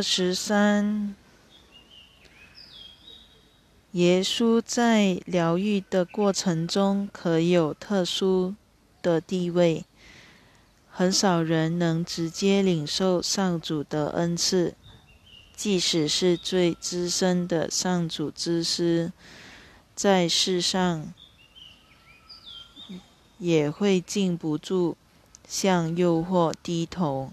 二十三，耶稣在疗愈的过程中可有特殊的地位，很少人能直接领受上主的恩赐，即使是最资深的上主之师，在世上也会禁不住向诱惑低头。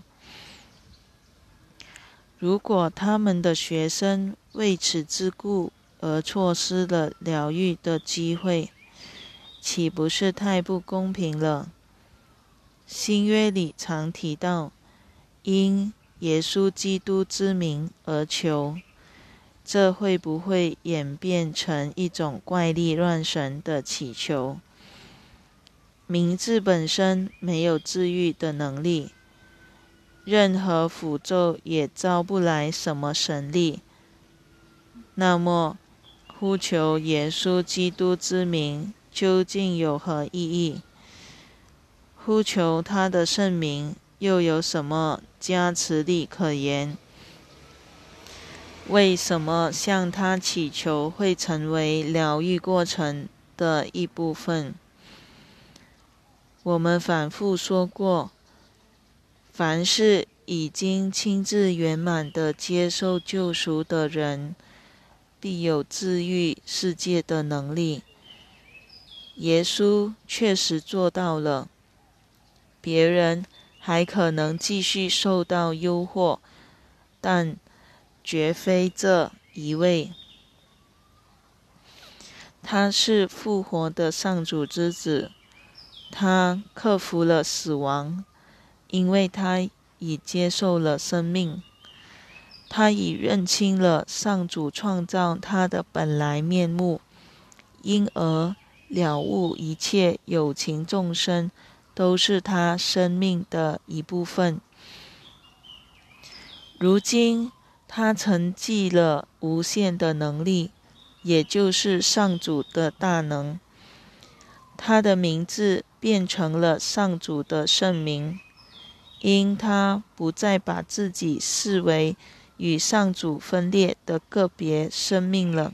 如果他们的学生为此之故而错失了疗愈的机会，岂不是太不公平了？新约里常提到因耶稣基督之名而求，这会不会演变成一种怪力乱神的祈求？名字本身没有治愈的能力。任何符咒也招不来什么神力。那么，呼求耶稣基督之名究竟有何意义？呼求他的圣名又有什么加持力可言？为什么向他祈求会成为疗愈过程的一部分？我们反复说过。凡是已经亲自圆满的接受救赎的人，必有治愈世界的能力。耶稣确实做到了，别人还可能继续受到诱惑，但绝非这一位。他是复活的上主之子，他克服了死亡。因为他已接受了生命，他已认清了上主创造他的本来面目，因而了悟一切有情众生都是他生命的一部分。如今，他承继了无限的能力，也就是上主的大能。他的名字变成了上主的圣名。因他不再把自己视为与上主分裂的个别生命了，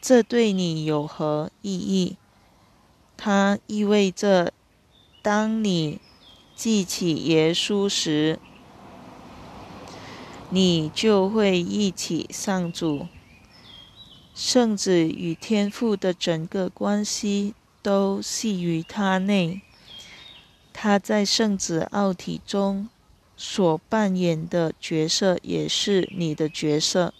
这对你有何意义？它意味着，当你记起耶稣时，你就会忆起上主。圣子与天父的整个关系都系于他内。他在圣子奥体中所扮演的角色，也是你的角色。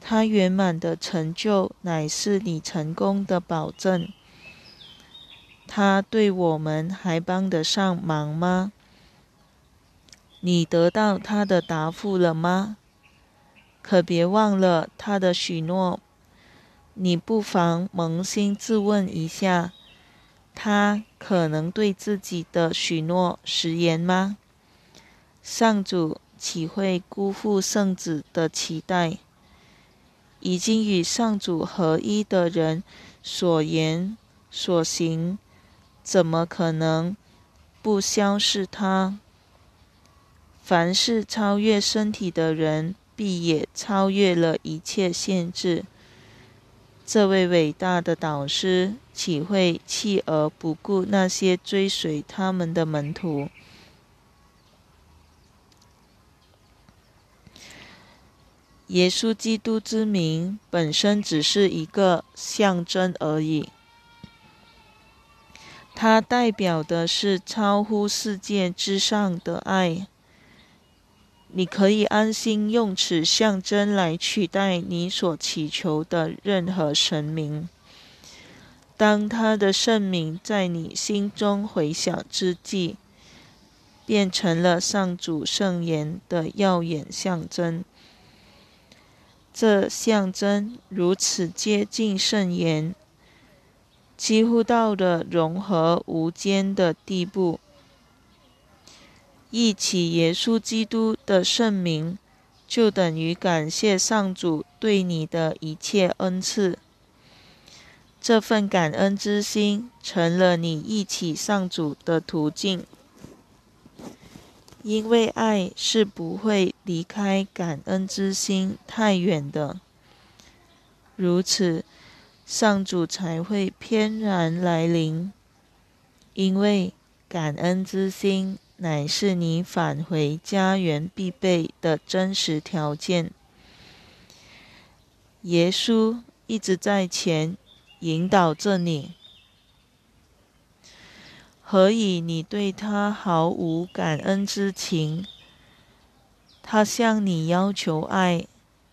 他圆满的成就，乃是你成功的保证。他对我们还帮得上忙吗？你得到他的答复了吗？可别忘了他的许诺。你不妨扪心自问一下。他可能对自己的许诺食言吗？上主岂会辜负圣子的期待？已经与上主合一的人所言所行，怎么可能不消视他？凡是超越身体的人，必也超越了一切限制。这位伟大的导师岂会弃而不顾那些追随他们的门徒？耶稣基督之名本身只是一个象征而已，它代表的是超乎世界之上的爱。你可以安心用此象征来取代你所祈求的任何神明。当他的圣名在你心中回响之际，变成了上主圣言的耀眼象征。这象征如此接近圣言，几乎到了融合无间的地步。忆起耶稣基督的圣名，就等于感谢上主对你的一切恩赐。这份感恩之心成了你忆起上主的途径。因为爱是不会离开感恩之心太远的。如此，上主才会翩然来临。因为感恩之心乃是你返回家园必备的真实条件。耶稣一直在前引导着你，何以你对他毫无感恩之情？他向你要求爱，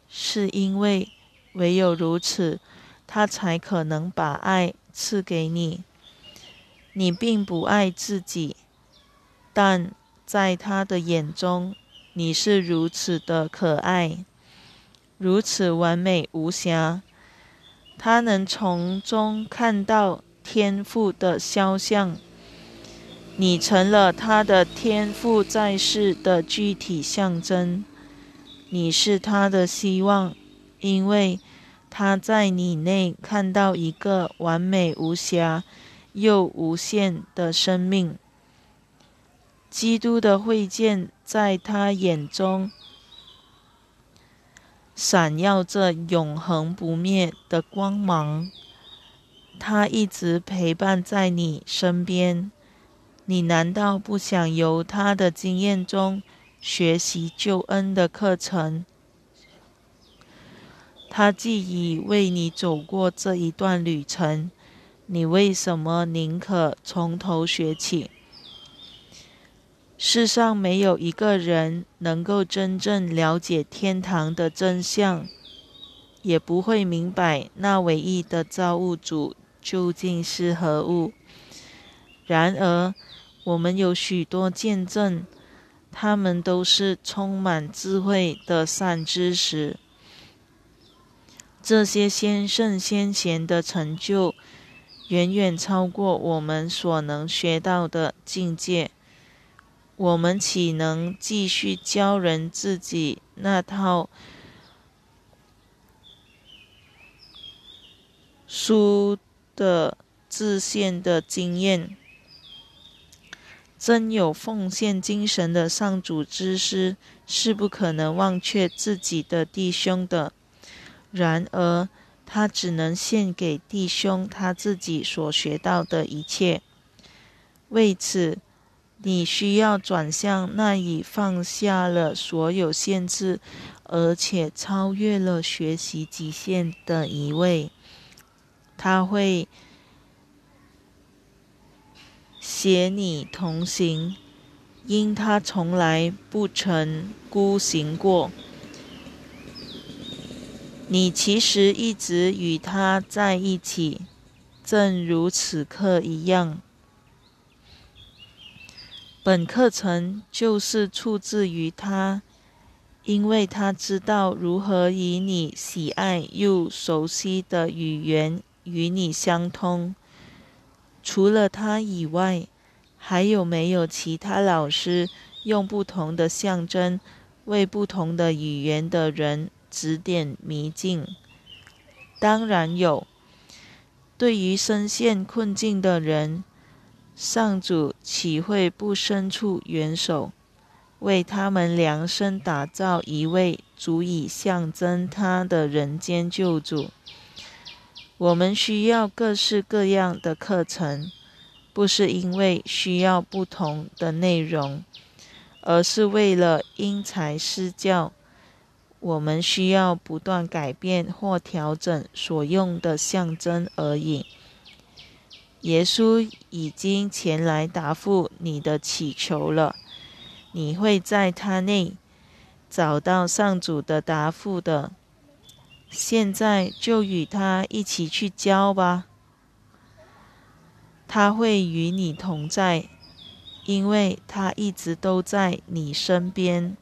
是因为唯有如此，他才可能把爱赐给你。你并不爱自己，但在他的眼中，你是如此的可爱，如此完美无瑕。他能从中看到天赋的肖像，你成了他的天赋在世的具体象征。你是他的希望，因为他在你内看到一个完美无瑕。又无限的生命，基督的会见在他眼中闪耀着永恒不灭的光芒。他一直陪伴在你身边，你难道不想由他的经验中学习救恩的课程？他既已为你走过这一段旅程。你为什么宁可从头学起？世上没有一个人能够真正了解天堂的真相，也不会明白那唯一的造物主究竟是何物。然而，我们有许多见证，他们都是充满智慧的善知识。这些先圣先贤的成就。远远超过我们所能学到的境界，我们岂能继续教人自己那套书的自限的经验？真有奉献精神的上主之师是不可能忘却自己的弟兄的。然而。他只能献给弟兄他自己所学到的一切。为此，你需要转向那已放下了所有限制，而且超越了学习极限的一位。他会携你同行，因他从来不曾孤行过。你其实一直与他在一起，正如此刻一样。本课程就是出自于他，因为他知道如何以你喜爱又熟悉的语言与你相通。除了他以外，还有没有其他老师用不同的象征为不同的语言的人？指点迷津，当然有。对于深陷困境的人，上主岂会不伸出援手，为他们量身打造一位足以象征他的人间救主？我们需要各式各样的课程，不是因为需要不同的内容，而是为了因材施教。我们需要不断改变或调整所用的象征而已。耶稣已经前来答复你的祈求了，你会在他内找到上主的答复的。现在就与他一起去教吧，他会与你同在，因为他一直都在你身边。